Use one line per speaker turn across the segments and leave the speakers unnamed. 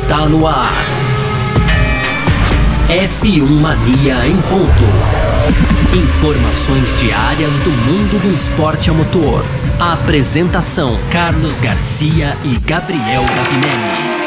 Está no ar. F1 Mania em ponto. Informações diárias do mundo do esporte a motor. A apresentação: Carlos Garcia e Gabriel Gavinelli.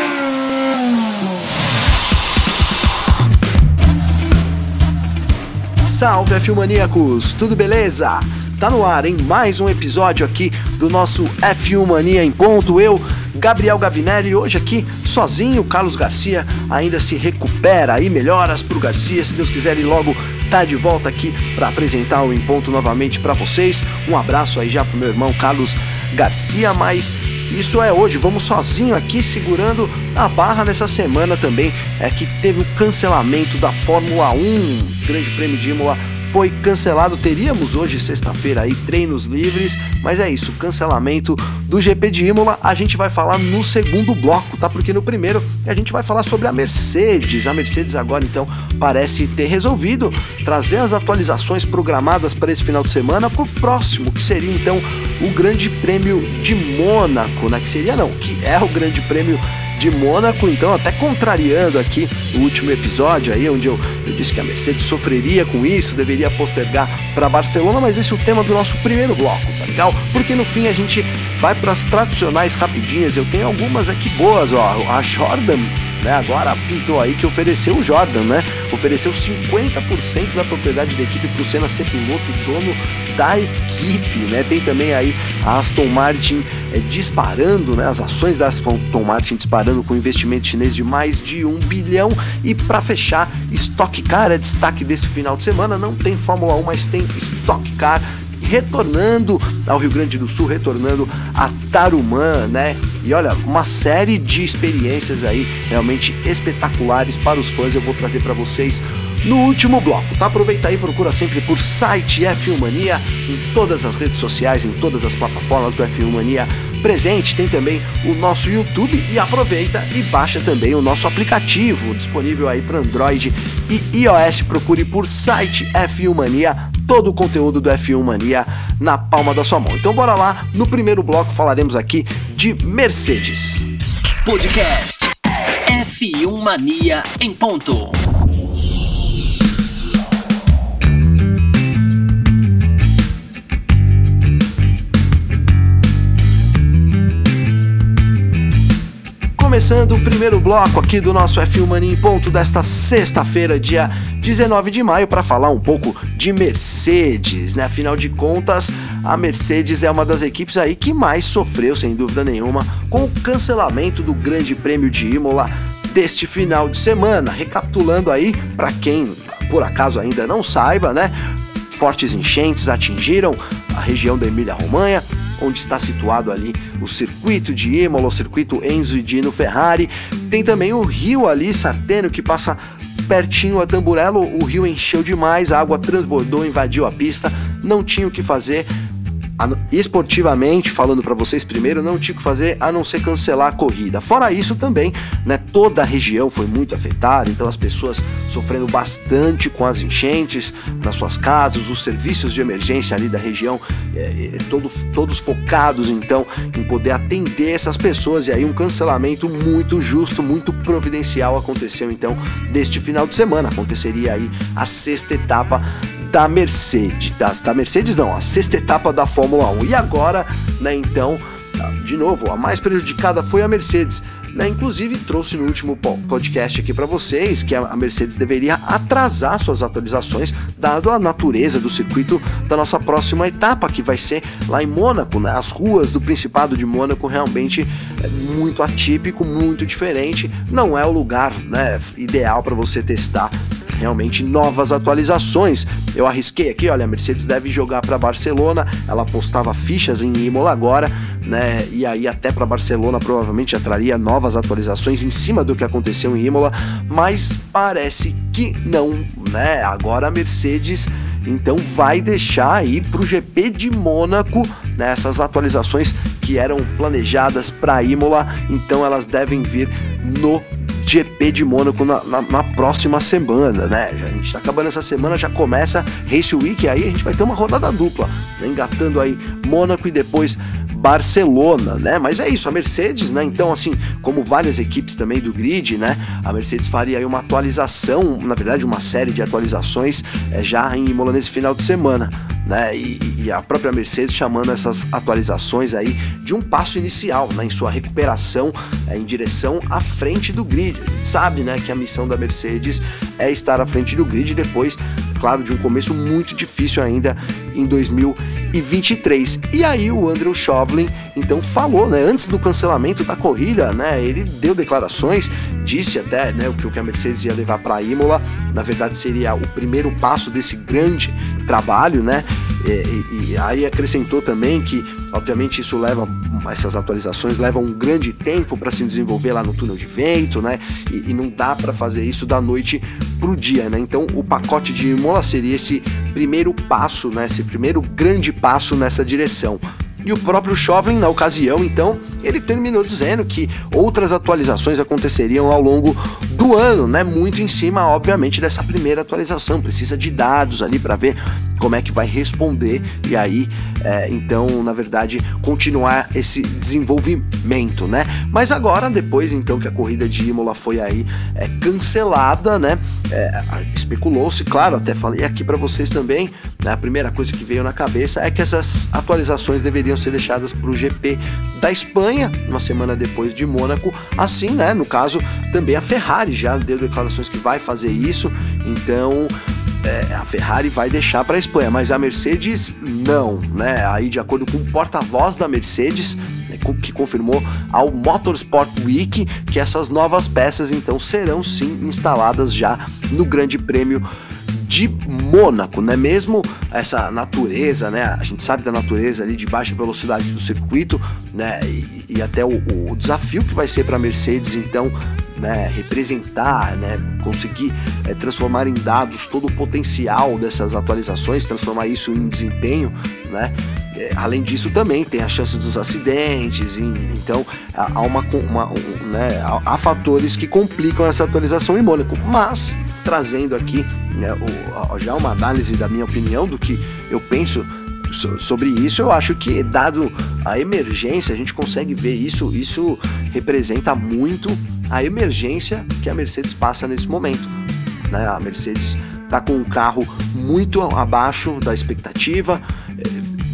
Salve F1 Maníacos, tudo beleza? Tá no ar em mais um episódio aqui do nosso F1 Mania em ponto. Eu, Gabriel Gavinelli, hoje aqui sozinho. Carlos Garcia ainda se recupera aí, melhoras pro Garcia. Se Deus quiser, ele logo tá de volta aqui para apresentar o Em Ponto novamente para vocês. Um abraço aí já pro meu irmão Carlos Garcia, mas isso é hoje, vamos sozinho aqui segurando a barra nessa semana também. É que teve o cancelamento da Fórmula 1, Grande Prêmio de Imola foi cancelado. Teríamos hoje, sexta-feira, aí treinos livres, mas é isso, cancelamento do GP de Imola. A gente vai falar no segundo bloco, tá? Porque no primeiro a gente vai falar sobre a Mercedes. A Mercedes agora então parece ter resolvido trazer as atualizações programadas para esse final de semana para o próximo, que seria então o Grande Prêmio de Mônaco, né? Que seria não, que é o Grande Prêmio de Mônaco, então até contrariando aqui o último episódio aí, onde eu, eu disse que a Mercedes sofreria com isso, deveria postergar para Barcelona, mas esse é o tema do nosso primeiro bloco, tá legal? Porque no fim a gente vai para as tradicionais rapidinhas, eu tenho algumas aqui boas, ó, a Jordan né, agora pintou aí que ofereceu o Jordan, né? Ofereceu 50% da propriedade da equipe para o Senna ser piloto e dono da equipe, né? Tem também aí a Aston Martin é, disparando, né? As ações da Aston Martin disparando com investimento chinês de mais de um bilhão. E para fechar, Stock Car é destaque desse final de semana. Não tem Fórmula 1, mas tem Stock Car retornando ao Rio Grande do Sul, retornando a Tarumã, né? E olha, uma série de experiências aí realmente espetaculares para os fãs eu vou trazer para vocês no último bloco, tá? Aproveita aí, procura sempre por site F1 Mania em todas as redes sociais, em todas as plataformas do F1 Mania presente. Tem também o nosso YouTube e aproveita e baixa também o nosso aplicativo disponível aí para Android e iOS. Procure por site F1 Mania todo o conteúdo do F1 Mania na palma da sua mão. Então bora lá, no primeiro bloco falaremos aqui de Mercedes.
Podcast F1 Mania em ponto.
Começando o primeiro bloco aqui do nosso F1 Mania em ponto desta sexta-feira, dia 19 de maio, para falar um pouco de Mercedes, né? Afinal de contas, a Mercedes é uma das equipes aí que mais sofreu, sem dúvida nenhuma, com o cancelamento do Grande Prêmio de Imola deste final de semana. Recapitulando aí, para quem por acaso ainda não saiba, né? Fortes enchentes atingiram a região da Emília-Romanha, onde está situado ali o circuito de Imola, o circuito Enzo e Dino Ferrari. Tem também o rio ali, Sarteno, que passa pertinho a Tamburello. O rio encheu demais, a água transbordou, invadiu a pista, não tinha o que fazer esportivamente, falando para vocês primeiro, não tinha que fazer a não ser cancelar a corrida. Fora isso também, né, toda a região foi muito afetada, então as pessoas sofrendo bastante com as enchentes nas suas casas, os serviços de emergência ali da região, é, é, todo, todos focados então em poder atender essas pessoas e aí um cancelamento muito justo, muito providencial aconteceu então deste final de semana. Aconteceria aí a sexta etapa da Mercedes, da, da Mercedes não, a sexta etapa da Fórmula 1. E agora, né, então, de novo, a mais prejudicada foi a Mercedes. Né, inclusive trouxe no último podcast aqui para vocês que a Mercedes deveria atrasar suas atualizações, dado a natureza do circuito da nossa próxima etapa, que vai ser lá em Mônaco. Né? As ruas do Principado de Mônaco realmente é muito atípico, muito diferente. Não é o lugar né, ideal para você testar realmente novas atualizações. Eu arrisquei aqui, olha, a Mercedes deve jogar para Barcelona, ela postava fichas em Imola agora, né? E aí até para Barcelona provavelmente já traria novas atualizações em cima do que aconteceu em Imola, mas parece que não, né? Agora a Mercedes então vai deixar aí para o GP de Mônaco nessas né, atualizações que eram planejadas para Imola, então elas devem vir no GP de Mônaco na, na, na, próxima semana, né? A gente está acabando essa semana, já começa Race Week, aí a gente vai ter uma rodada dupla, né? engatando aí Mônaco e depois Barcelona, né? Mas é isso, a Mercedes, né? Então, assim, como várias equipes também do grid, né? A Mercedes faria aí uma atualização, na verdade, uma série de atualizações é, já em Imola nesse final de semana né? E, e, a própria Mercedes chamando essas atualizações aí de um passo inicial né? em sua recuperação é, em direção à frente do grid. A gente sabe né, que a missão da Mercedes é estar à frente do grid depois, claro, de um começo muito difícil ainda em 2023. E aí o Andrew Chauvelin então falou, né, antes do cancelamento da corrida, né, ele deu declarações, disse até, né, o que a Mercedes ia levar para Imola, na verdade seria o primeiro passo desse grande trabalho, né? E, e, e, aí acrescentou também que, obviamente, isso leva essas atualizações levam um grande tempo para se desenvolver lá no túnel de vento, né? E, e não dá para fazer isso da noite pro dia, né? Então, o pacote de Imola seria esse primeiro passo, né? Esse primeiro grande passo nessa direção. E o próprio Chauvelin, na ocasião, então, ele terminou dizendo que outras atualizações aconteceriam ao longo do ano, né? Muito em cima, obviamente, dessa primeira atualização. Precisa de dados ali para ver como é que vai responder e aí, é, então, na verdade, continuar esse desenvolvimento, né? Mas agora, depois então que a corrida de Imola foi aí é, cancelada, né? É, Especulou-se, claro, até falei aqui para vocês também, né? A primeira coisa que veio na cabeça é que essas atualizações deveriam ser deixadas para o GP da Espanha, uma semana depois de Mônaco. Assim, né? No caso, também a Ferrari já deu declarações que vai fazer isso, então é, a Ferrari vai deixar para a Espanha, mas a Mercedes não, né? Aí, de acordo com o porta-voz da Mercedes, né, que confirmou ao Motorsport Week que essas novas peças então serão sim instaladas já no Grande Prêmio de Mônaco, né? Mesmo essa natureza, né? A gente sabe da natureza ali de baixa velocidade do circuito, né? E, e até o, o, desafio que vai ser para a Mercedes, então, né, representar, né, conseguir é, transformar em dados todo o potencial dessas atualizações, transformar isso em desempenho, né? É, além disso também tem a chance dos acidentes, então há, uma, uma um, né, há, fatores que complicam essa atualização em Mônaco, mas trazendo aqui né, o, já uma análise da minha opinião do que eu penso sobre isso, eu acho que dado a emergência, a gente consegue ver isso, isso representa muito a emergência que a Mercedes passa nesse momento. Né? A Mercedes está com um carro muito abaixo da expectativa eh,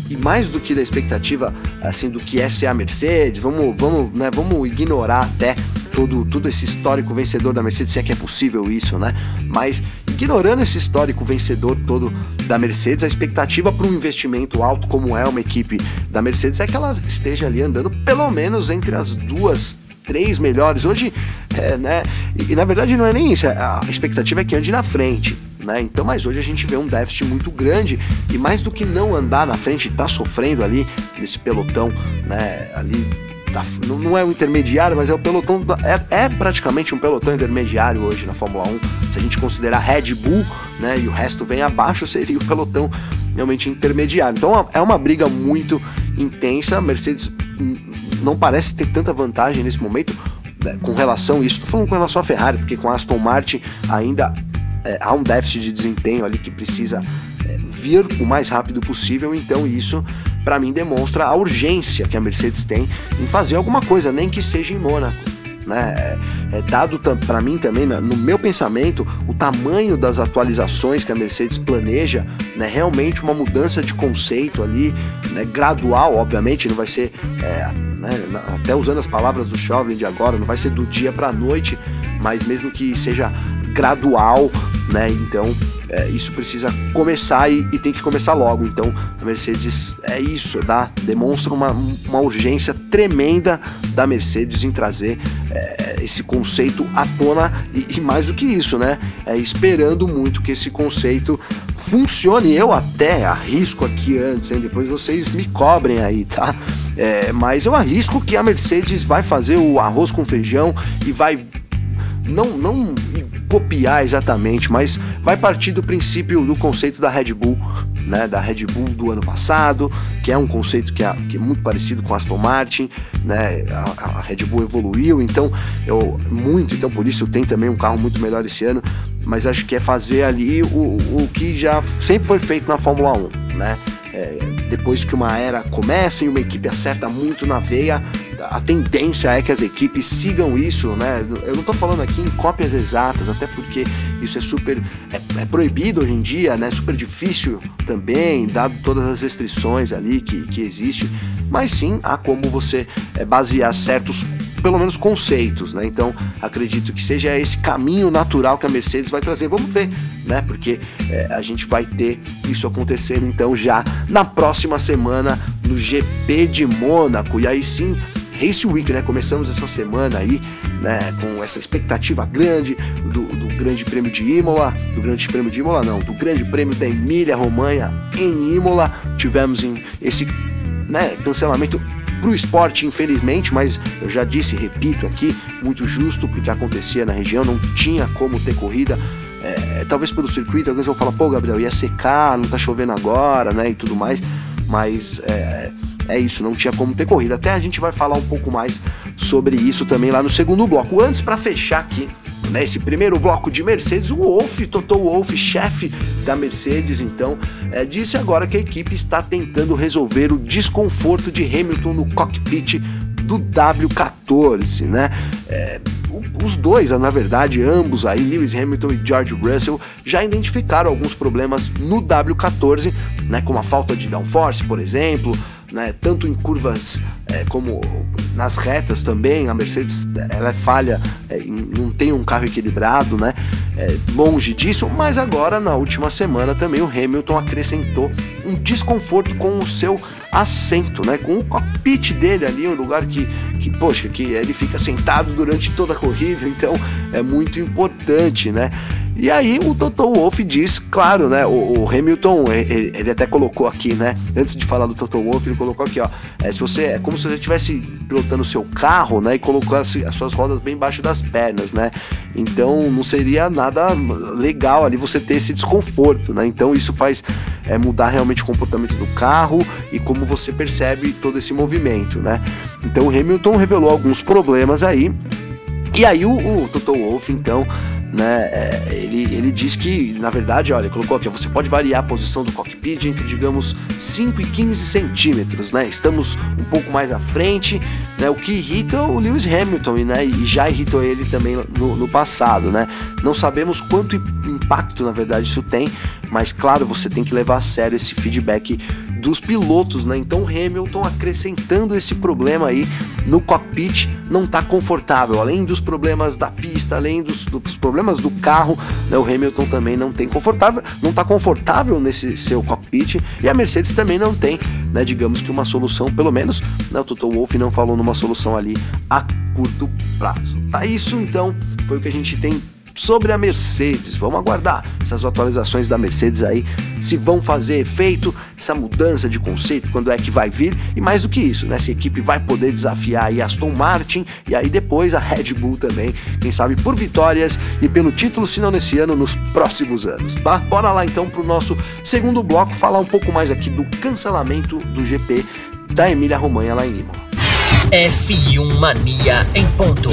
e mais do que da expectativa assim do que é ser a Mercedes. Vamos, vamos, né, vamos ignorar até todo, todo esse histórico vencedor da Mercedes, se é que é possível isso, né? Mas ignorando esse histórico vencedor todo da Mercedes, a expectativa para um investimento alto como é uma equipe da Mercedes é que ela esteja ali andando pelo menos entre as duas três melhores. Hoje, é, né? E, na verdade não é nem isso, é, a expectativa é que ande na frente. Né? Então, mas hoje a gente vê um déficit muito grande e mais do que não andar na frente, tá sofrendo ali nesse pelotão, né? Ali da, não é o intermediário, mas é o pelotão. É, é, praticamente um pelotão intermediário hoje na Fórmula 1. Se a gente considerar Red Bull, né? E o resto vem abaixo, seria o pelotão realmente intermediário. Então é uma briga muito intensa. A Mercedes não parece ter tanta vantagem nesse momento né, com relação a isso. Estou falando com relação à Ferrari, porque com a Aston Martin ainda é, há um déficit de desempenho ali que precisa é, vir o mais rápido possível. Então isso, para mim, demonstra a urgência que a Mercedes tem em fazer alguma coisa, nem que seja em Mônaco né? É, é dado para mim também, no meu pensamento, o tamanho das atualizações que a Mercedes planeja, né? Realmente uma mudança de conceito ali, né? Gradual, obviamente, não vai ser, é, né? até usando as palavras do Chauvelin de agora, não vai ser do dia para a noite, mas mesmo que seja gradual, né? Então é, isso precisa começar e, e, tem que começar logo. Então a Mercedes é isso, tá? Demonstra uma, uma urgência tremenda da Mercedes em trazer é, esse conceito à tona e, e, mais do que isso, né? É, esperando muito que esse conceito funcione. Eu até arrisco aqui antes, hein? depois vocês me cobrem aí, tá? É, mas eu arrisco que a Mercedes vai fazer o arroz com feijão e vai não, não copiar exatamente, mas vai partir do princípio do conceito da Red Bull, né, da Red Bull do ano passado, que é um conceito que é, que é muito parecido com a Aston Martin, né, a, a, Red Bull evoluiu, então eu muito, então por isso tem também um carro muito melhor esse ano, mas acho que é fazer ali o, o que já sempre foi feito na Fórmula 1, né, é, depois que uma era começa e uma equipe acerta muito na veia, a tendência é que as equipes sigam isso, né? Eu não estou falando aqui em cópias exatas, até porque isso é super é, é, proibido hoje em dia, né? Super difícil também, dado todas as restrições ali que, que existe, mas sim há como você é, basear certos pelo menos conceitos, né? Então acredito que seja esse caminho natural que a Mercedes vai trazer. Vamos ver, né? Porque é, a gente vai ter isso acontecendo então já na próxima semana no GP de Mônaco e aí sim Race Week, né? Começamos essa semana aí, né? Com essa expectativa grande do, do Grande Prêmio de Imola, do Grande Prêmio de Imola não, do Grande Prêmio da Emília Romanha em Imola. Tivemos em esse né, cancelamento para o esporte, infelizmente, mas eu já disse repito aqui, muito justo porque acontecia na região, não tinha como ter corrida. É, talvez pelo circuito, alguns vão falar, pô, Gabriel, ia secar, não tá chovendo agora, né? E tudo mais, mas é, é isso, não tinha como ter corrida. Até a gente vai falar um pouco mais sobre isso também lá no segundo bloco. Antes, para fechar aqui Nesse primeiro bloco de Mercedes, o Wolff, Toto Wolff, chefe da Mercedes, então, é, disse agora que a equipe está tentando resolver o desconforto de Hamilton no cockpit do W14, né? É, os dois, na verdade, ambos aí, Lewis Hamilton e George Russell, já identificaram alguns problemas no W14, né, como a falta de downforce, por exemplo, né, tanto em curvas é, como nas retas também, a Mercedes ela é falha, é, não tem um carro equilibrado, né? É, longe disso, mas agora na última semana também o Hamilton acrescentou um desconforto com o seu assento, né? Com o cockpit dele ali, um lugar que, que poxa, que ele fica sentado durante toda a corrida, então é muito importante, né? E aí o Toto Wolff diz, claro, né? O, o Hamilton, ele, ele, até colocou aqui, né? Antes de falar do Toto Wolff, ele colocou aqui, ó. É, se você, é como se você estivesse pilotando o seu carro, né? E colocasse as suas rodas bem embaixo das pernas, né? Então não seria nada legal ali você ter esse desconforto, né? Então isso faz é, mudar realmente o comportamento do carro e como você percebe todo esse movimento, né? Então o Hamilton revelou alguns problemas aí. E aí o, o Toto Wolff, então, né? É, ele, ele diz que, na verdade, olha, colocou aqui, você pode variar a posição do cockpit entre, digamos, 5 e 15 centímetros, né? Estamos um pouco mais à frente, né? O que irrita o Lewis Hamilton, né? E já irritou ele também no, no passado, né? Não sabemos quanto impacto, na verdade, isso tem, mas claro, você tem que levar a sério esse feedback dos pilotos, né? Então Hamilton acrescentando esse problema aí no cockpit não está confortável. Além dos problemas da pista, além dos, dos problemas do carro, né? o Hamilton também não tem confortável, não está confortável nesse seu cockpit e a Mercedes também não tem, né? Digamos que uma solução, pelo menos, né? O Toto Wolff não falou numa solução ali a curto prazo. Tá isso então foi o que a gente tem sobre a Mercedes. Vamos aguardar essas atualizações da Mercedes aí, se vão fazer efeito, essa mudança de conceito, quando é que vai vir, e mais do que isso, né? Se a equipe vai poder desafiar aí Aston Martin e aí depois a Red Bull também, quem sabe por vitórias e pelo título, se não nesse ano, nos próximos anos, tá? Bora lá então pro nosso segundo bloco, falar um pouco mais aqui do cancelamento do GP da Emília Romanha lá em Imola.
F1 Mania em ponto.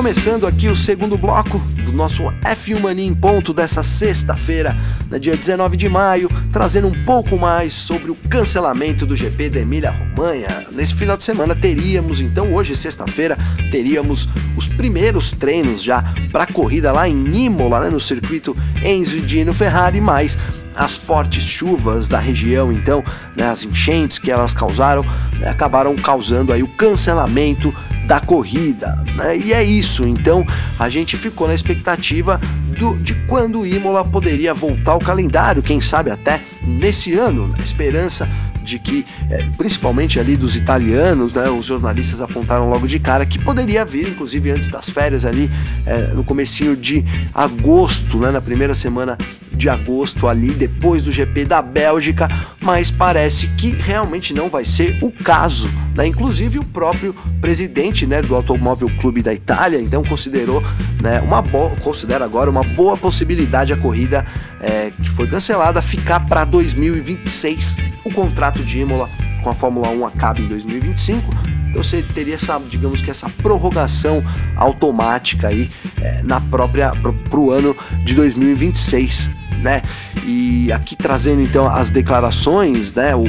Começando aqui o segundo bloco do nosso F1 Mania em ponto dessa sexta-feira, no dia 19 de maio, trazendo um pouco mais sobre o cancelamento do GP da Emília Romanha. Nesse final de semana teríamos, então hoje, sexta-feira, teríamos os primeiros treinos já para a corrida lá em Imola, né, no circuito Enzo Dino Ferrari, mais as fortes chuvas da região, então, né, as enchentes que elas causaram, né, acabaram causando aí o cancelamento da corrida. Né? E é isso, então a gente ficou na expectativa do, de quando o Imola poderia voltar ao calendário, quem sabe até nesse ano, na esperança de que, é, principalmente ali dos italianos, né, os jornalistas apontaram logo de cara que poderia vir, inclusive antes das férias ali, é, no comecinho de agosto, né, na primeira semana de agosto ali, depois do GP da Bélgica, mas parece que realmente não vai ser o caso. Né? Inclusive o próprio presidente né, do Automóvel Clube da Itália, então considerou né, uma boa, considera agora uma boa possibilidade a corrida é, que foi cancelada ficar para 2026. O contrato de Imola com a Fórmula 1 acaba em 2025 Então você teria essa, digamos que essa prorrogação automática aí é, na própria para o ano de 2026, né? E aqui trazendo então as declarações, né? O,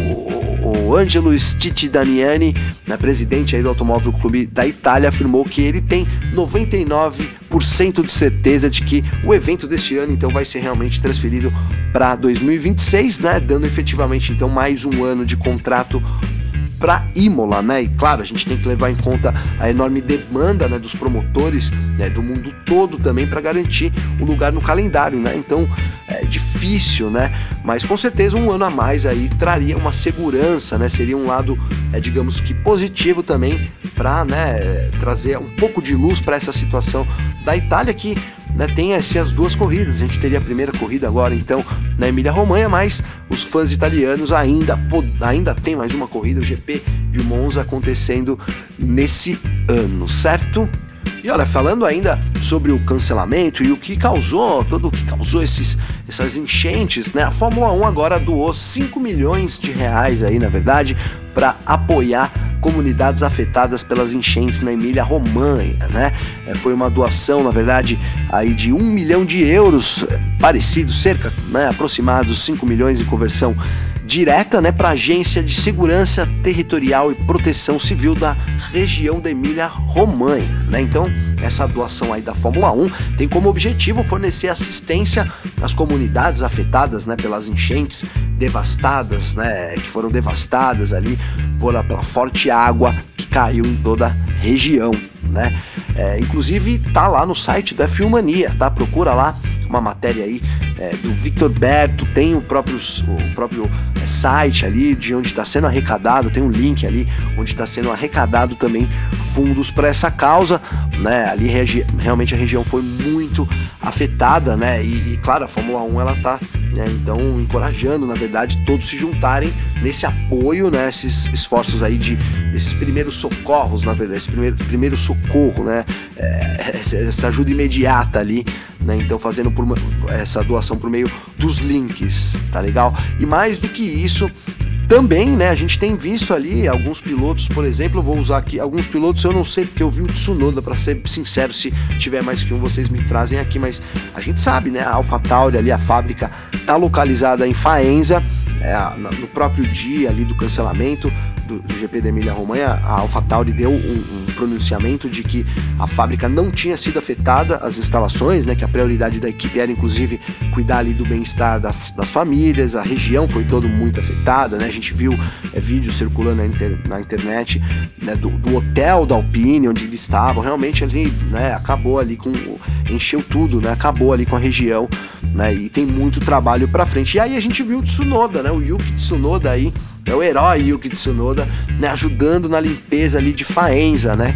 o Angelo Stitti Damiani, né, presidente aí do Automóvel Clube da Itália, afirmou que ele tem 99% de certeza de que o evento deste ano então vai ser realmente transferido para 2026, né, dando efetivamente então mais um ano de contrato para Imola, né? E claro, a gente tem que levar em conta a enorme demanda né, dos promotores né, do mundo todo também para garantir o lugar no calendário, né? Então é difícil, né? Mas com certeza um ano a mais aí traria uma segurança, né? Seria um lado, é, digamos que positivo também para né, trazer um pouco de luz para essa situação da Itália que né, tem essas duas corridas. A gente teria a primeira corrida agora, então, na Emília-Romanha, mas os fãs italianos ainda, ainda tem mais uma corrida, o GP de Monza, acontecendo nesse ano, certo? E olha, falando ainda sobre o cancelamento e o que causou, todo o que causou esses, essas enchentes, né? A Fórmula 1 agora doou 5 milhões de reais aí, na verdade, para apoiar comunidades afetadas pelas enchentes na Emília-Romanha, né? É, foi uma doação, na verdade, aí de um milhão de euros, parecido, cerca, né, aproximados 5 milhões em conversão direta né, para a Agência de Segurança Territorial e Proteção Civil da região da Emília-Romanha. Né? Então, essa doação aí da Fórmula 1 tem como objetivo fornecer assistência às comunidades afetadas né, pelas enchentes devastadas, né, que foram devastadas ali por, pela forte água que caiu em toda a região. Né? É, inclusive tá lá no site da Filmania, tá? Procura lá uma matéria aí é, do Victor Berto, tem o próprio, o próprio é, site ali de onde está sendo arrecadado, tem um link ali onde está sendo arrecadado também fundos para essa causa, né? Ali realmente a região foi muito afetada, né? E, e claro, a Fórmula 1 ela tá né, então encorajando, na verdade, todos se juntarem nesse apoio, né? Esses esforços aí de esses primeiros socorros, na verdade, esse primeiro, primeiro socorro, né? É, essa ajuda imediata ali né? Então fazendo por, essa doação por meio dos links, tá legal? E mais do que isso, também, né, a gente tem visto ali alguns pilotos, por exemplo, vou usar aqui alguns pilotos, eu não sei porque eu vi o Tsunoda, para ser sincero, se tiver mais que um vocês me trazem aqui, mas a gente sabe, né, a AlphaTauri ali, a fábrica tá localizada em Faenza, é, no próprio dia ali do cancelamento, do, GP da Emília-Romanha, a AlphaTauri deu um, um, pronunciamento de que a fábrica não tinha sido afetada, as instalações, né, que a prioridade da equipe era inclusive cuidar ali do bem-estar das, das, famílias, a região foi toda muito afetada, né, a gente viu é, vídeos circulando na, inter, na internet né, do, do, hotel da Alpine, onde eles estavam, realmente ali, né, acabou ali com, encheu tudo, né, acabou ali com a região, né, e tem muito trabalho para frente. E aí a gente viu o Tsunoda, né, o Yuki Tsunoda aí, é o herói Yuki Tsunoda, né, ajudando na limpeza ali de Faenza, né?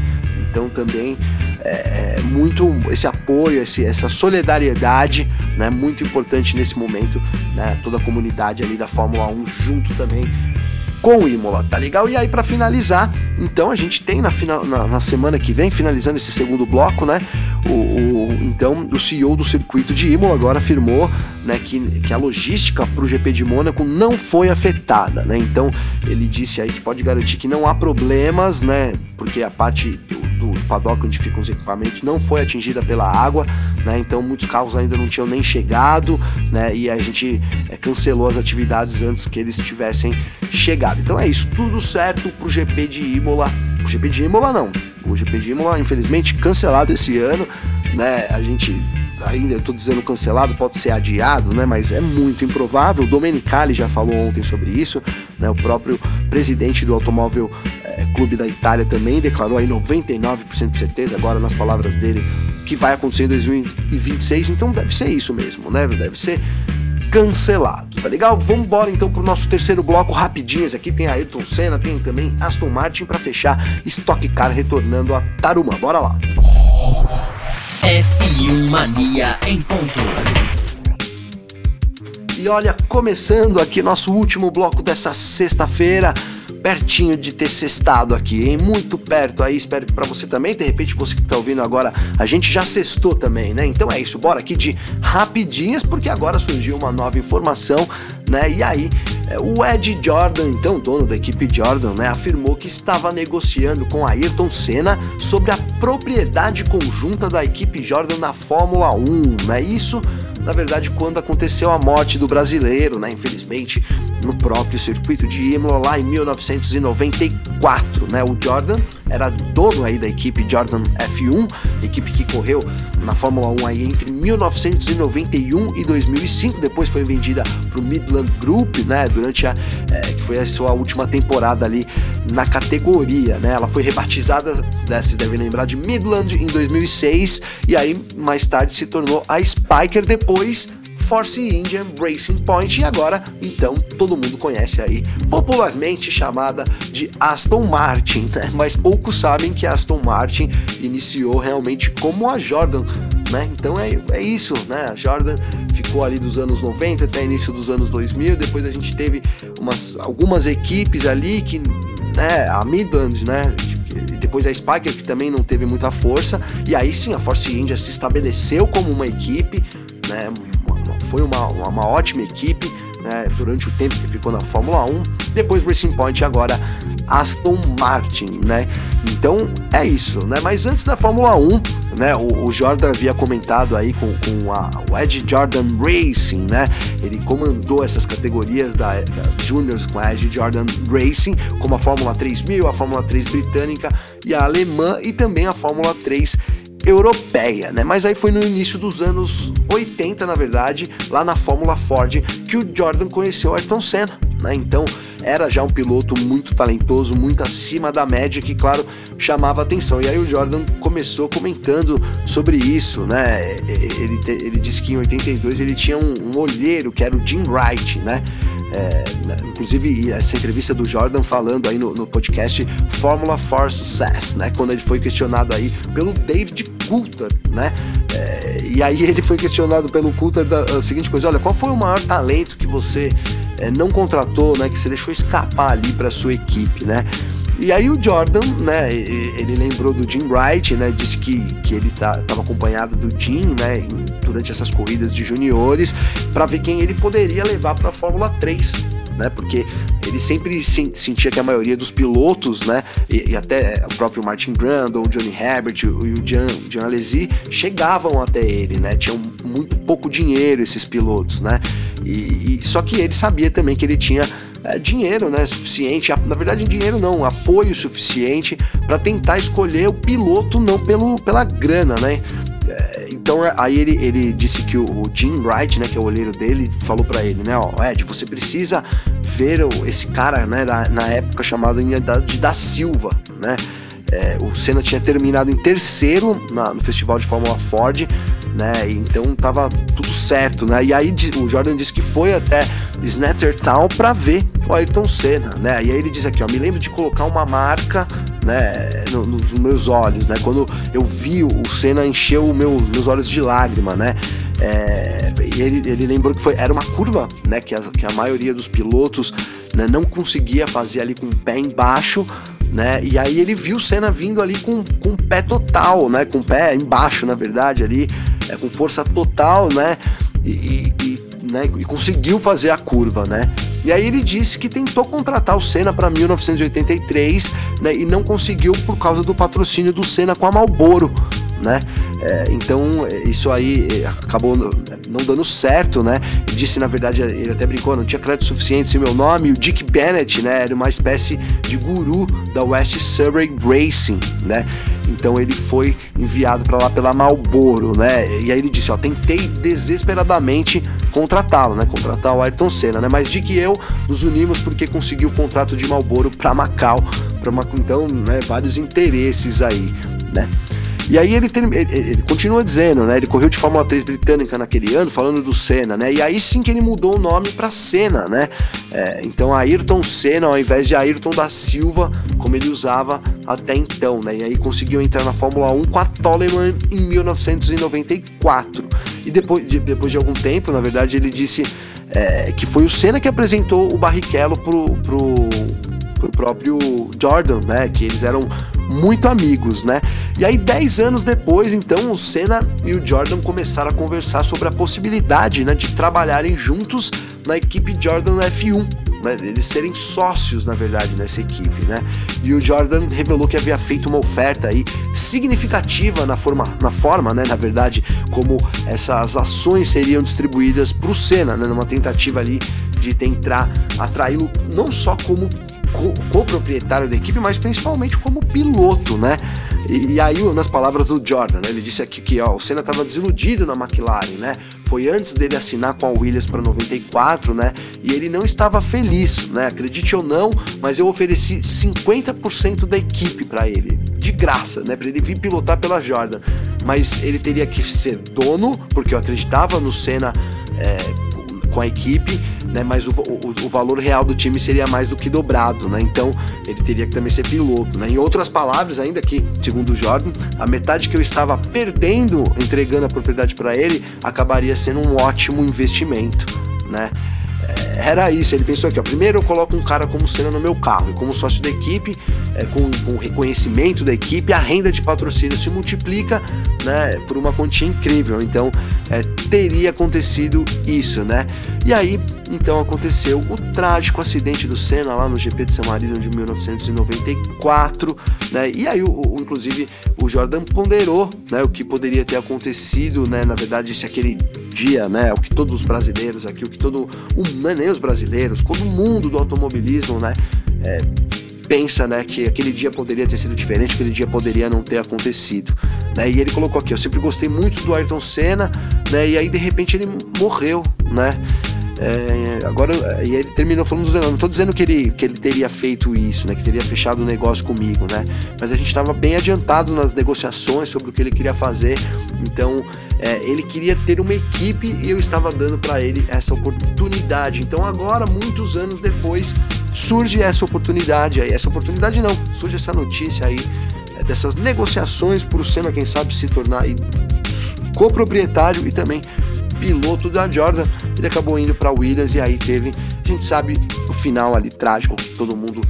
Então também é, é muito esse apoio, esse, essa solidariedade, né, muito importante nesse momento, né? Toda a comunidade ali da Fórmula 1 junto também com o Imola, tá legal? E aí para finalizar, então a gente tem na, final, na, na, semana que vem, finalizando esse segundo bloco, né? O, o, então o CEO do circuito de Imola agora afirmou né, que, que a logística para o GP de Mônaco não foi afetada, né? Então ele disse aí que pode garantir que não há problemas, né? Porque a parte do, paddock onde ficam os equipamentos não foi atingida pela água, né? Então muitos carros ainda não tinham nem chegado, né? E a gente é, cancelou as atividades antes que eles tivessem chegado. Então é isso, tudo certo pro GP de Imola. O GP de Imola não. O GP de Imola, infelizmente, cancelado esse ano, né? A gente ainda tô dizendo cancelado, pode ser adiado, né? Mas é muito improvável. O Domenicali já falou ontem sobre isso, né? O próprio presidente do automóvel clube da Itália também declarou aí 99% de certeza, agora nas palavras dele, que vai acontecer em 2026. Então deve ser isso mesmo, né? Deve ser cancelado, tá legal? Vamos embora então pro nosso terceiro bloco rapidinho. Esse aqui tem a Ayrton Senna, tem também Aston Martin para fechar Stock Car retornando a Taruma. Bora lá.
F1 Mania em ponto.
E olha, começando aqui nosso último bloco dessa sexta-feira, pertinho de ter sextado aqui, hein? Muito perto aí, espero que para você também, de repente você que tá ouvindo agora, a gente já sextou também, né? Então é isso, bora aqui de rapidinhas, porque agora surgiu uma nova informação, né? E aí É, o Ed Jordan, então dono da equipe Jordan, né, afirmou que estava negociando com Ayrton Senna sobre a propriedade conjunta da equipe Jordan na Fórmula 1. Né? Isso na verdade, quando aconteceu a morte do brasileiro, né, infelizmente, no próprio circuito de Imola lá em 1994, né? O Jordan era dono aí da equipe Jordan F1, equipe que correu na Fórmula 1 aí entre 1991 e 2005, depois foi vendida para o Midland Group, né, durante a é, que foi a sua última temporada ali na categoria, né? Ela foi rebatizada, né, se deve lembrar de Midland em 2006 e aí mais tarde se tornou a Spiker depois Force Indian Racing Point e agora, então, todo mundo conhece aí, popularmente chamada de Aston Martin, né? Mas poucos sabem que Aston Martin iniciou realmente como a Jordan, né? Então é, é isso, né? A Jordan ficou ali dos anos 90 até início dos anos 2000, depois a gente teve umas, algumas equipes ali que, né, a Midland, né, depois a Spiker, que também não teve muita força, e aí sim a Force India se estabeleceu como uma equipe, né, foi uma, uma, uma ótima equipe né, durante o tempo que ficou na Fórmula 1. Depois Racing Point agora Aston Martin, né? Então é isso, né? Mas antes da Fórmula 1, né? O, o Jordan havia comentado aí com, com a, o Ed Jordan Racing, né? Ele comandou essas categorias da, da Juniors com a Ed Jordan Racing, como a Fórmula 3000, a Fórmula 3 britânica e a alemã e também a Fórmula 3 europeia, né? Mas aí foi no início dos anos 80, na verdade, lá na Fórmula Ford, que o Jordan conheceu Ayrton Senna, né? Então era já um piloto muito talentoso, muito acima da média, que claro chamava atenção. E aí o Jordan começou comentando sobre isso, né? Ele, ele disse que em 82 ele tinha um, um olheiro que era o Jim Wright, né? É, inclusive essa entrevista do Jordan falando aí no, no podcast Fórmula for Success, né? Quando ele foi questionado aí pelo David Coulter, né? É, e aí ele foi questionado pelo Coulter da seguinte coisa: olha, qual foi o maior talento que você é, não contratou, né? Que você deixou escapar ali para sua equipe, né? E aí o Jordan, né, ele lembrou do Jim Wright, né, disse que, que ele estava tá, acompanhado do Jim, né, durante essas corridas de juniores, para ver quem ele poderia levar para a Fórmula 3, né? Porque ele sempre sentia que a maioria dos pilotos, né? E, e até o próprio Martin Brundle, o Johnny Herbert e o Jean, Jean Alesi chegavam até ele, né? Tinham muito pouco dinheiro esses pilotos, né? E, e só que ele sabia também que ele tinha é, dinheiro, né, suficiente, na verdade dinheiro não, apoio suficiente para tentar escolher o piloto não pelo, pela grana, né? Então aí ele, ele disse que o, o Jim Wright, né, que é o olheiro dele, falou para ele, né, ó, Ed, você precisa ver esse cara, né, na, na época chamado de da Silva, né? É, o Senna tinha terminado em terceiro na, no Festival de Fórmula Ford, né? Então tava tudo certo, né? E aí o Jordan disse que foi até Snattertown para ver o Ayrton Senna, né? E aí ele diz aqui, ó, me lembro de colocar uma marca, né, no, nos meus olhos, né? Quando eu vi o Senna encheu meu, meus olhos de lágrima, né? É, ele, ele lembrou que foi, era uma curva, né? Que a, que a maioria dos pilotos né, não conseguia fazer ali com o pé embaixo, né? E aí ele viu o Senna vindo ali com, com o pé total, né? Com o pé embaixo, na verdade, ali, é, com força total, né? E, e, né? e conseguiu fazer a curva, né? E aí ele disse que tentou contratar o Senna para 1983, né? E não conseguiu por causa do patrocínio do Senna com a Marlboro, né? É, então isso aí é, acabou não dando certo, né? Ele disse, na verdade, ele até brincou, não tinha crédito suficiente em meu nome. O Dick Bennett, né, era uma espécie de guru da West Surrey Racing, né? Então ele foi enviado para lá pela Marlboro, né? E aí ele disse, ó, tentei desesperadamente contratá-lo, né? Contratar o Ayrton Senna, né? Mas Dick e eu nos unimos porque conseguiu o contrato de Marlboro para Macau, para então, né, vários interesses aí, né? E aí ele, ele, ele, continua dizendo, né? Ele correu de Fórmula 3 britânica naquele ano, falando do Senna, né? E aí sim que ele mudou o nome para Senna, né? É, então Ayrton Senna, ao invés de Ayrton da Silva, como ele usava até então, né? E aí conseguiu entrar na Fórmula 1 com a Toleman em 1994. E depois de, depois de algum tempo, na verdade, ele disse é, que foi o Senna que apresentou o Barrichello pro, pro, pro próprio Jordan, né? Que eles eram muito amigos, né? E aí, 10 anos depois, então, o Senna e o Jordan começaram a conversar sobre a possibilidade né, de trabalharem juntos na equipe Jordan F1. né, eles serem sócios, na verdade, nessa equipe, né? E o Jordan revelou que havia feito uma oferta aí significativa na forma, na forma, né, na verdade, como essas ações seriam distribuídas para o Senna, né, numa tentativa ali de tentar atraí-lo não só como co-proprietário da equipe, mas principalmente como piloto, né? E, e, aí, nas palavras do Jordan, né, ele disse aqui que ó, o Senna estava desiludido na McLaren, né? Foi antes dele assinar com a Williams para 94, né? E ele não estava feliz, né? Acredite ou não, mas eu ofereci 50% da equipe para ele, de graça, né? Para ele vir pilotar pela Jordan. Mas ele teria que ser dono, porque eu acreditava no Senna é, com a equipe né? Mas o, o, o, valor real do time seria mais do que dobrado, né? Então ele teria que também ser piloto, né? Em outras palavras, ainda que, segundo o Jordan, a metade que eu estava perdendo entregando a propriedade para ele acabaria sendo um ótimo investimento, né? É, era isso, ele pensou aqui, ó, primeiro eu coloco um cara como cena no meu carro, e como sócio da equipe, é, com, com reconhecimento da equipe, a renda de patrocínio se multiplica né, por uma quantia incrível. Então é, teria acontecido isso, né? E aí, então aconteceu o trágico acidente do Senna lá no GP de San Marino de 1994, né? E aí, o, o, inclusive, o Jordan ponderou, né, o que poderia ter acontecido, né? Na verdade, se aquele dia, né, o que todos os brasileiros aqui, o que todo, o, é nem os brasileiros, todo mundo do automobilismo, né, é, pensa, né, que aquele dia poderia ter sido diferente, aquele dia poderia não ter acontecido, né? E ele colocou aqui, eu sempre gostei muito do Ayrton Senna, né? E aí de repente ele morreu, né? É, agora, e ele terminou falando dos Não tô dizendo que ele, que ele teria feito isso, né? Que teria fechado o negócio comigo, né? Mas a gente estava bem adiantado nas negociações sobre o que ele queria fazer. Então, é, ele queria ter uma equipe e eu estava dando para ele essa oportunidade. Então, agora, muitos anos depois, surge essa oportunidade aí. Essa oportunidade não, surge essa notícia aí é, dessas negociações por o Senna, quem sabe, se tornar coproprietário e também piloto da Jordan. Ele acabou indo para Williams e aí teve, a gente sabe, o final ali trágico que todo mundo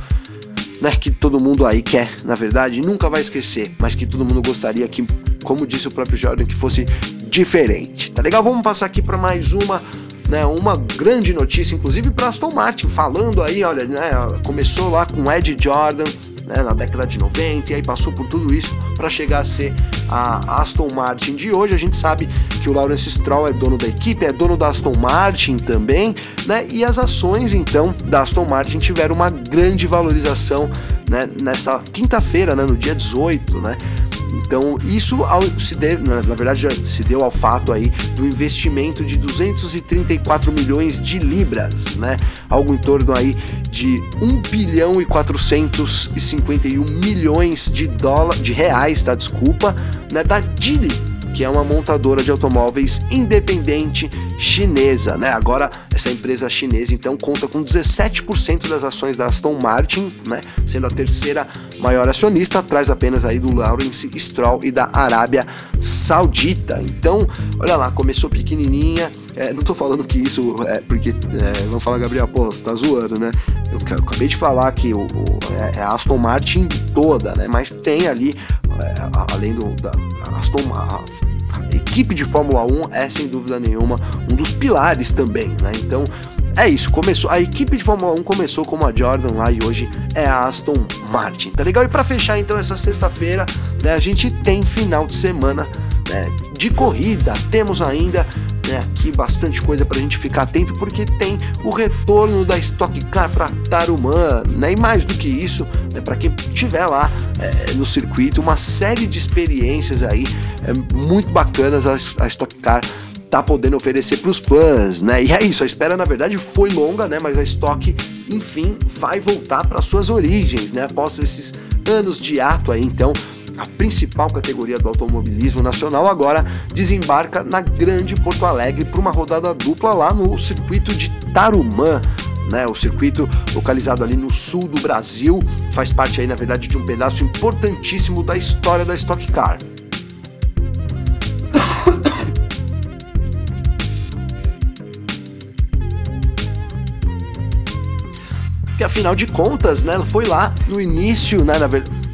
né, que todo mundo aí quer, na verdade, nunca vai esquecer, mas que todo mundo gostaria que, como disse o próprio Jordan, que fosse diferente. Tá legal? Vamos passar aqui para mais uma né, uma grande notícia, inclusive para Aston Martin, falando aí, olha, né, começou lá com Ed Jordan, né, na década de 90, e aí passou por tudo isso para chegar a ser a Aston Martin de hoje. A gente sabe que o Lawrence Stroll é dono da equipe, é dono da Aston Martin também, né? E as ações então da Aston Martin tiveram uma grande valorização né, nessa quinta-feira, né, no dia 18, né? Então, isso se deu, na verdade, já se deu ao fato aí do investimento de 234 milhões de libras, né? Algo em torno aí de 1 bilhão e 451 milhões de dólares, de reais, tá? Desculpa, né? Da Geely que é uma montadora de automóveis independente chinesa, né? Agora essa empresa chinesa então conta com 17% das ações da Aston Martin, né? Sendo a terceira maior acionista, atrás apenas aí do Lawrence Stroll e da Arábia Saudita. Então, olha lá, começou pequenininha. É, não tô falando que isso é porque é, vão falar Gabriel, pô, você tá zoando, né? Eu, eu acabei de falar que o, o é, é a Aston Martin toda, né? Mas tem ali é, além do da Aston Martin equipe de Fórmula 1 é sem dúvida nenhuma um dos pilares também, né? Então é isso, começou. A equipe de Fórmula 1 começou como a Jordan lá e hoje é a Aston Martin, tá legal? E para fechar então essa sexta-feira, né, a gente tem final de semana né, de corrida. Temos ainda né, aqui bastante coisa para a gente ficar atento, porque tem o retorno da Stock Car para Tarumã, né, e mais do que isso, né, para quem estiver lá é, no circuito, uma série de experiências aí é, muito bacanas a, a Stock Car tá podendo oferecer para os fãs, né? E é isso, a espera na verdade foi longa, né? Mas a Stock, enfim, vai voltar para suas origens, né? Após esses anos de ato aí, então a principal categoria do automobilismo nacional, agora desembarca na Grande Porto Alegre para uma rodada dupla lá no circuito de Tarumã. Né, o circuito localizado ali no sul do Brasil faz parte aí, na verdade, de um pedaço importantíssimo da história da Stock Car. que afinal de contas, né, foi lá no início, né, na verdade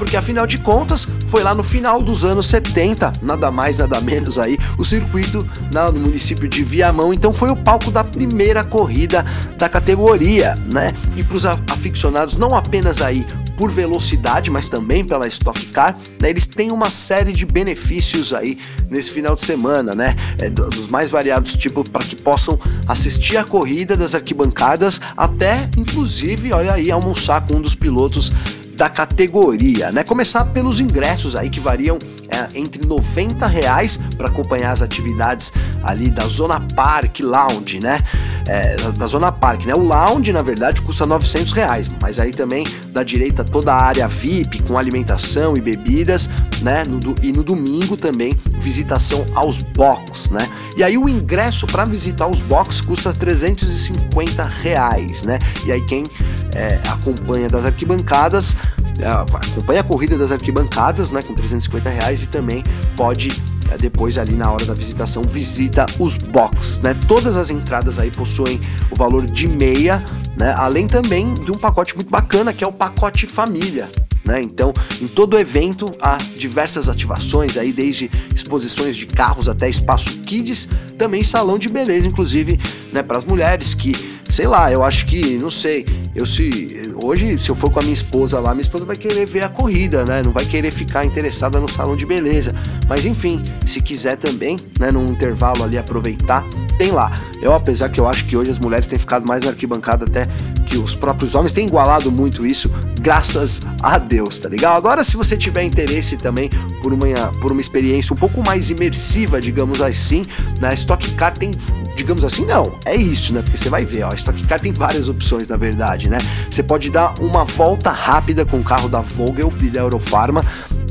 Porque afinal de contas, foi lá no final dos anos 70, nada mais, nada menos aí, o circuito no município de Viamão, então foi o palco da primeira corrida da categoria, né? E para os aficionados não apenas aí por velocidade, mas também pela Stock Car, né, eles têm uma série de benefícios aí nesse final de semana, né? É, dos mais variados tipos para que possam assistir a corrida das arquibancadas, até inclusive, olha aí, almoçar com um dos pilotos da categoria, né? Começar pelos ingressos aí que variam é, entre 90 reais para acompanhar as atividades ali da Zona Park Lounge, né? É, da Zona Park, né? O lounge, na verdade, custa 900 reais, mas aí também dá direito a toda a área VIP com alimentação e bebidas, né? No, e no domingo também visitação aos box, né? E aí o ingresso para visitar os box custa 350 reais, né? E aí quem é, acompanha das arquibancadas é, acompanha a corrida das arquibancadas, né, com 350 reais e também pode é, depois ali na hora da visitação visita os box, né? Todas as entradas aí possuem o valor de meia, né? Além também de um pacote muito bacana que é o pacote família, né? Então, em todo evento há diversas ativações aí, desde exposições de carros até espaço kids, também salão de beleza, inclusive, né, para as mulheres que sei lá, eu acho que, não sei, eu se hoje se eu for com a minha esposa lá, minha esposa vai querer ver a corrida, né? Não vai querer ficar interessada no salão de beleza. Mas enfim, se quiser também, né, num intervalo ali aproveitar, tem lá. Eu apesar que eu acho que hoje as mulheres têm ficado mais na arquibancada até que os próprios homens têm igualado muito isso, graças a Deus, tá legal? Agora se você tiver interesse também por uma por uma experiência um pouco mais imersiva, digamos assim, na Stock Car tem digamos assim, não, é isso, né? Porque você vai ver, ó, a Stock Car tem várias opções, na verdade, né? Você pode dar uma volta rápida com o carro da Vogel e da Eurofarma,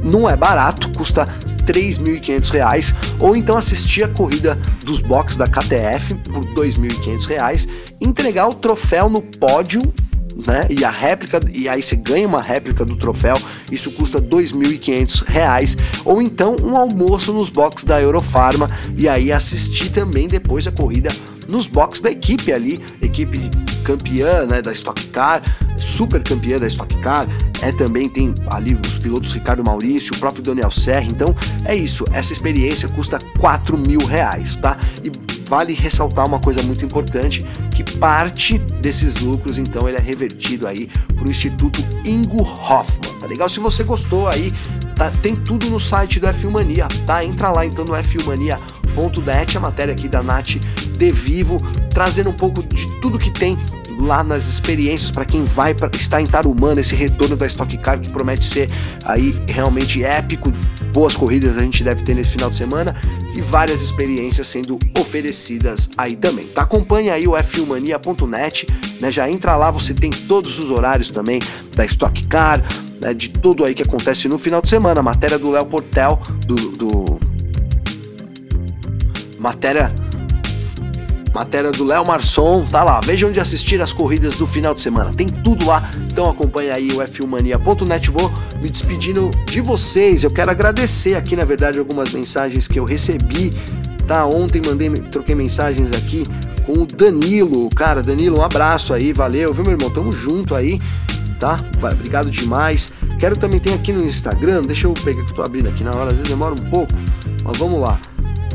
não é barato, custa R$ 3.500, ou então assistir a corrida dos boxes da KTF por R$ 2.500, entregar o troféu no pódio né? E a réplica, e aí você ganha uma réplica do troféu, isso custa R$ 2.500, ou então um almoço nos boxes da Eurofarma. E aí assistir também depois a corrida nos boxes da equipe ali, equipe campeã, né, da Stock Car, super campeã da Stock Car, é também tem ali os pilotos Ricardo Maurício, o próprio Daniel Serra, então é isso, essa experiência custa 4 mil reais, tá? E vale ressaltar uma coisa muito importante, que parte desses lucros, então, ele é revertido aí para o Instituto Ingo Hoffman, tá legal? Se você gostou aí, tá, tem tudo no site do F1 Mania, tá? Entra lá então no f1mania.net, a matéria aqui da Nath De Vivo, trazendo um pouco de tudo que tem lá nas experiências para quem vai para estar em Tarumã, esse retorno da Stock Car que promete ser aí realmente épico. Boas corridas a gente deve ter nesse final de semana e várias experiências sendo oferecidas aí também. Tá? Acompanha aí o f1mania.net, né? Já entra lá, você tem todos os horários também da Stock Car, né? de tudo aí que acontece no final de semana. Matéria do Léo Portel, do, do... matéria Matéria do Léo Marçom, tá lá. Veja onde assistir as corridas do final de semana. Tem tudo lá. Então acompanha aí o f1mania.net. Vou me despedindo de vocês. Eu quero agradecer aqui, na verdade, algumas mensagens que eu recebi. Tá, ontem mandei, troquei mensagens aqui com o Danilo. Cara, Danilo, um abraço aí, valeu, viu, meu irmão? Tamo junto aí, tá? Obrigado demais. Quero também ter aqui no Instagram, deixa eu pegar que eu tô abrindo aqui na hora, às vezes demora um pouco, mas vamos lá.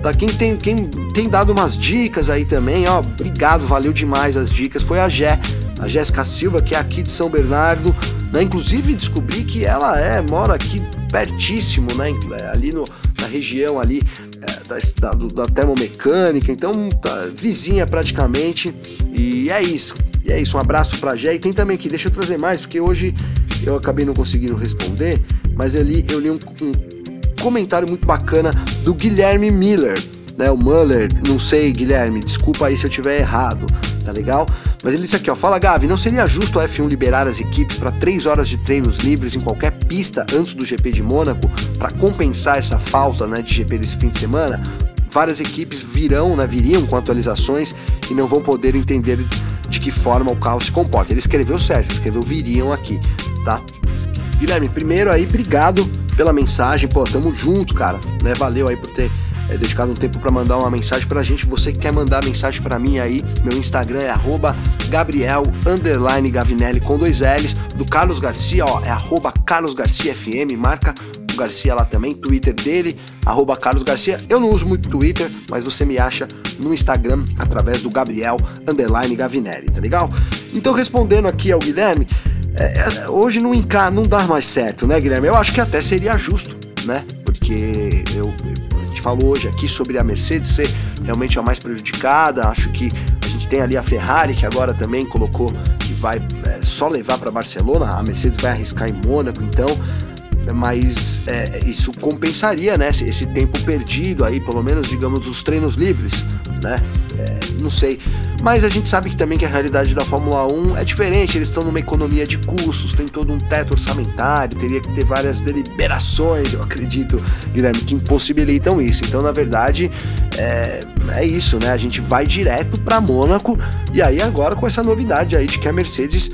Tá? Quem, tem, quem tem dado umas dicas aí também, ó, obrigado, valeu demais as dicas, foi a Gé, a Jéssica Silva, que é aqui de São Bernardo, né? Inclusive descobri que ela é, mora aqui pertíssimo, né? É, ali no, na região ali é, da, da, da, termomecânica, então tá vizinha praticamente, e é isso. E é isso, um abraço pra Gé. E tem também aqui, deixa eu trazer mais, porque hoje eu acabei não conseguindo responder, mas ali eu li um, um comentário muito bacana do Guilherme Miller, né? O Muller, não sei, Guilherme, desculpa aí se eu tiver errado, tá legal? Mas ele disse aqui, ó, fala Gavi, não seria justo a F1 liberar as equipes para três horas de treinos livres em qualquer pista antes do GP de Mônaco para compensar essa falta, né, de GP desse fim de semana? Várias equipes virão, né, viriam com atualizações e não vão poder entender de que forma o carro se comporta. Ele escreveu certo, ele escreveu viriam aqui, tá? Guilherme, primeiro aí, obrigado pela mensagem, pô, tamo junto, cara, né? Valeu aí por ter é, dedicado um tempo para mandar uma mensagem pra gente. Você que quer mandar mensagem para mim aí, meu Instagram é Gabriel Gavinelli com dois L's. Do Carlos Garcia, ó, é arroba Carlos Garcia FM, marca o Garcia lá também, Twitter dele, arroba Carlos Garcia. Eu não uso muito Twitter, mas você me acha no Instagram através do Gabriel Gavinelli, tá legal? Então respondendo aqui ao Guilherme, é, é, hoje não, enca não dá mais certo, né, Guilherme? Eu acho que até seria justo, né? Porque eu, a gente falou hoje aqui sobre a Mercedes ser realmente a mais prejudicada. Acho que a gente tem ali a Ferrari, que agora também colocou que vai é, só levar para Barcelona. A Mercedes vai arriscar em Mônaco, então mas é, isso compensaria, né? Esse, tempo perdido aí, pelo menos, digamos, os treinos livres, né? É, não sei. Mas a gente sabe que também que a realidade da Fórmula 1 é diferente, eles estão numa economia de custos, tem todo um teto orçamentário, teria que ter várias deliberações, eu acredito, Guilherme, que impossibilitam isso. Então, na verdade, é, é isso, né? A gente vai direto para Mônaco e aí agora com essa novidade aí de que a Mercedes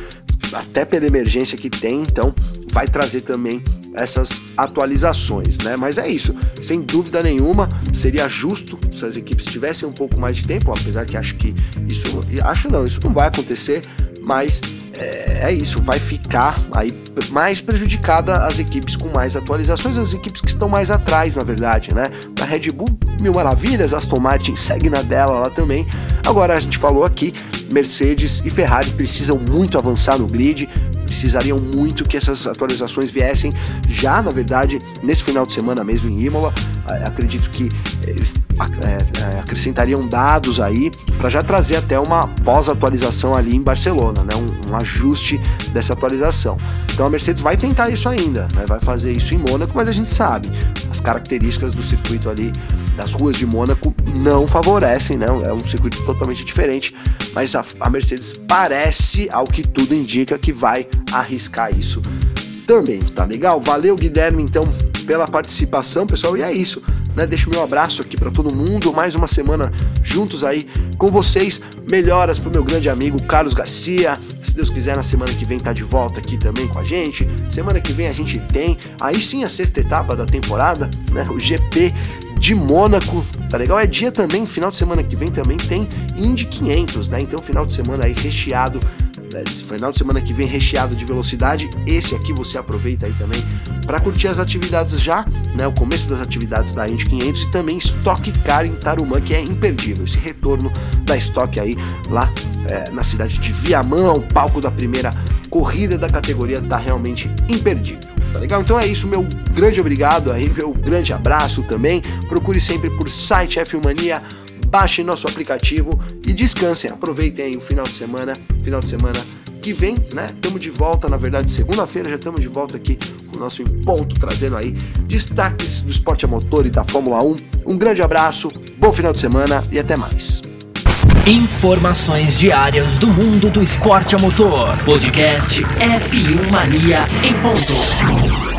até pela emergência que tem, então vai trazer também essas atualizações, né? Mas é isso, sem dúvida nenhuma, seria justo se as equipes tivessem um pouco mais de tempo, apesar que acho que isso, acho não, isso não vai acontecer, mas é, é, isso, vai ficar aí mais prejudicada as equipes com mais atualizações, as equipes que estão mais atrás, na verdade, né? A Red Bull, mil maravilhas, Aston Martin segue na dela lá também. Agora a gente falou aqui, Mercedes e Ferrari precisam muito avançar no grid, precisariam muito que essas atualizações viessem já, na verdade, nesse final de semana mesmo em Imola. Acredito que eles é, é, acrescentariam dados aí para já trazer até uma pós-atualização ali em Barcelona, né? Um, um, ajuste dessa atualização. Então a Mercedes vai tentar isso ainda, né? vai fazer isso em Mônaco, mas a gente sabe as características do circuito ali das ruas de Mônaco não favorecem, né? É um circuito totalmente diferente, mas a, a Mercedes parece, ao que tudo indica, que vai arriscar isso também, tá legal? Valeu, Guilherme, então, pela participação, pessoal, e é isso. Né, deixo meu abraço aqui para todo mundo. Mais uma semana juntos aí com vocês. Melhoras pro meu grande amigo Carlos Garcia. Se Deus quiser, na semana que vem tá de volta aqui também com a gente. Semana que vem a gente tem aí sim a sexta etapa da temporada, né? O GP de Mônaco, tá legal? É dia também, final de semana que vem também tem Indy 500, né? Então final de semana aí recheado né, esse final de semana que vem recheado de velocidade. Esse aqui você aproveita aí também para curtir as atividades já, né? O começo das atividades da Indy 500 e também Stock Car em Tarumã, que é imperdível. Esse retorno da Stock aí lá é, na cidade de Viamão, ao palco da primeira corrida da categoria, tá realmente imperdível. Tá legal? Então é isso, meu grande obrigado aí, meu grande abraço também. Procure sempre por site F Mania baixem nosso aplicativo e descansem. Aproveitem aí o final de semana, final de semana que vem, né? Estamos de volta, na verdade, segunda-feira já estamos de volta aqui com o nosso Ponto, trazendo aí destaques do esporte a motor e da Fórmula 1. Um grande abraço, bom final de semana e até mais.
Informações diárias do mundo do esporte a motor. Podcast F1 Mania em ponto.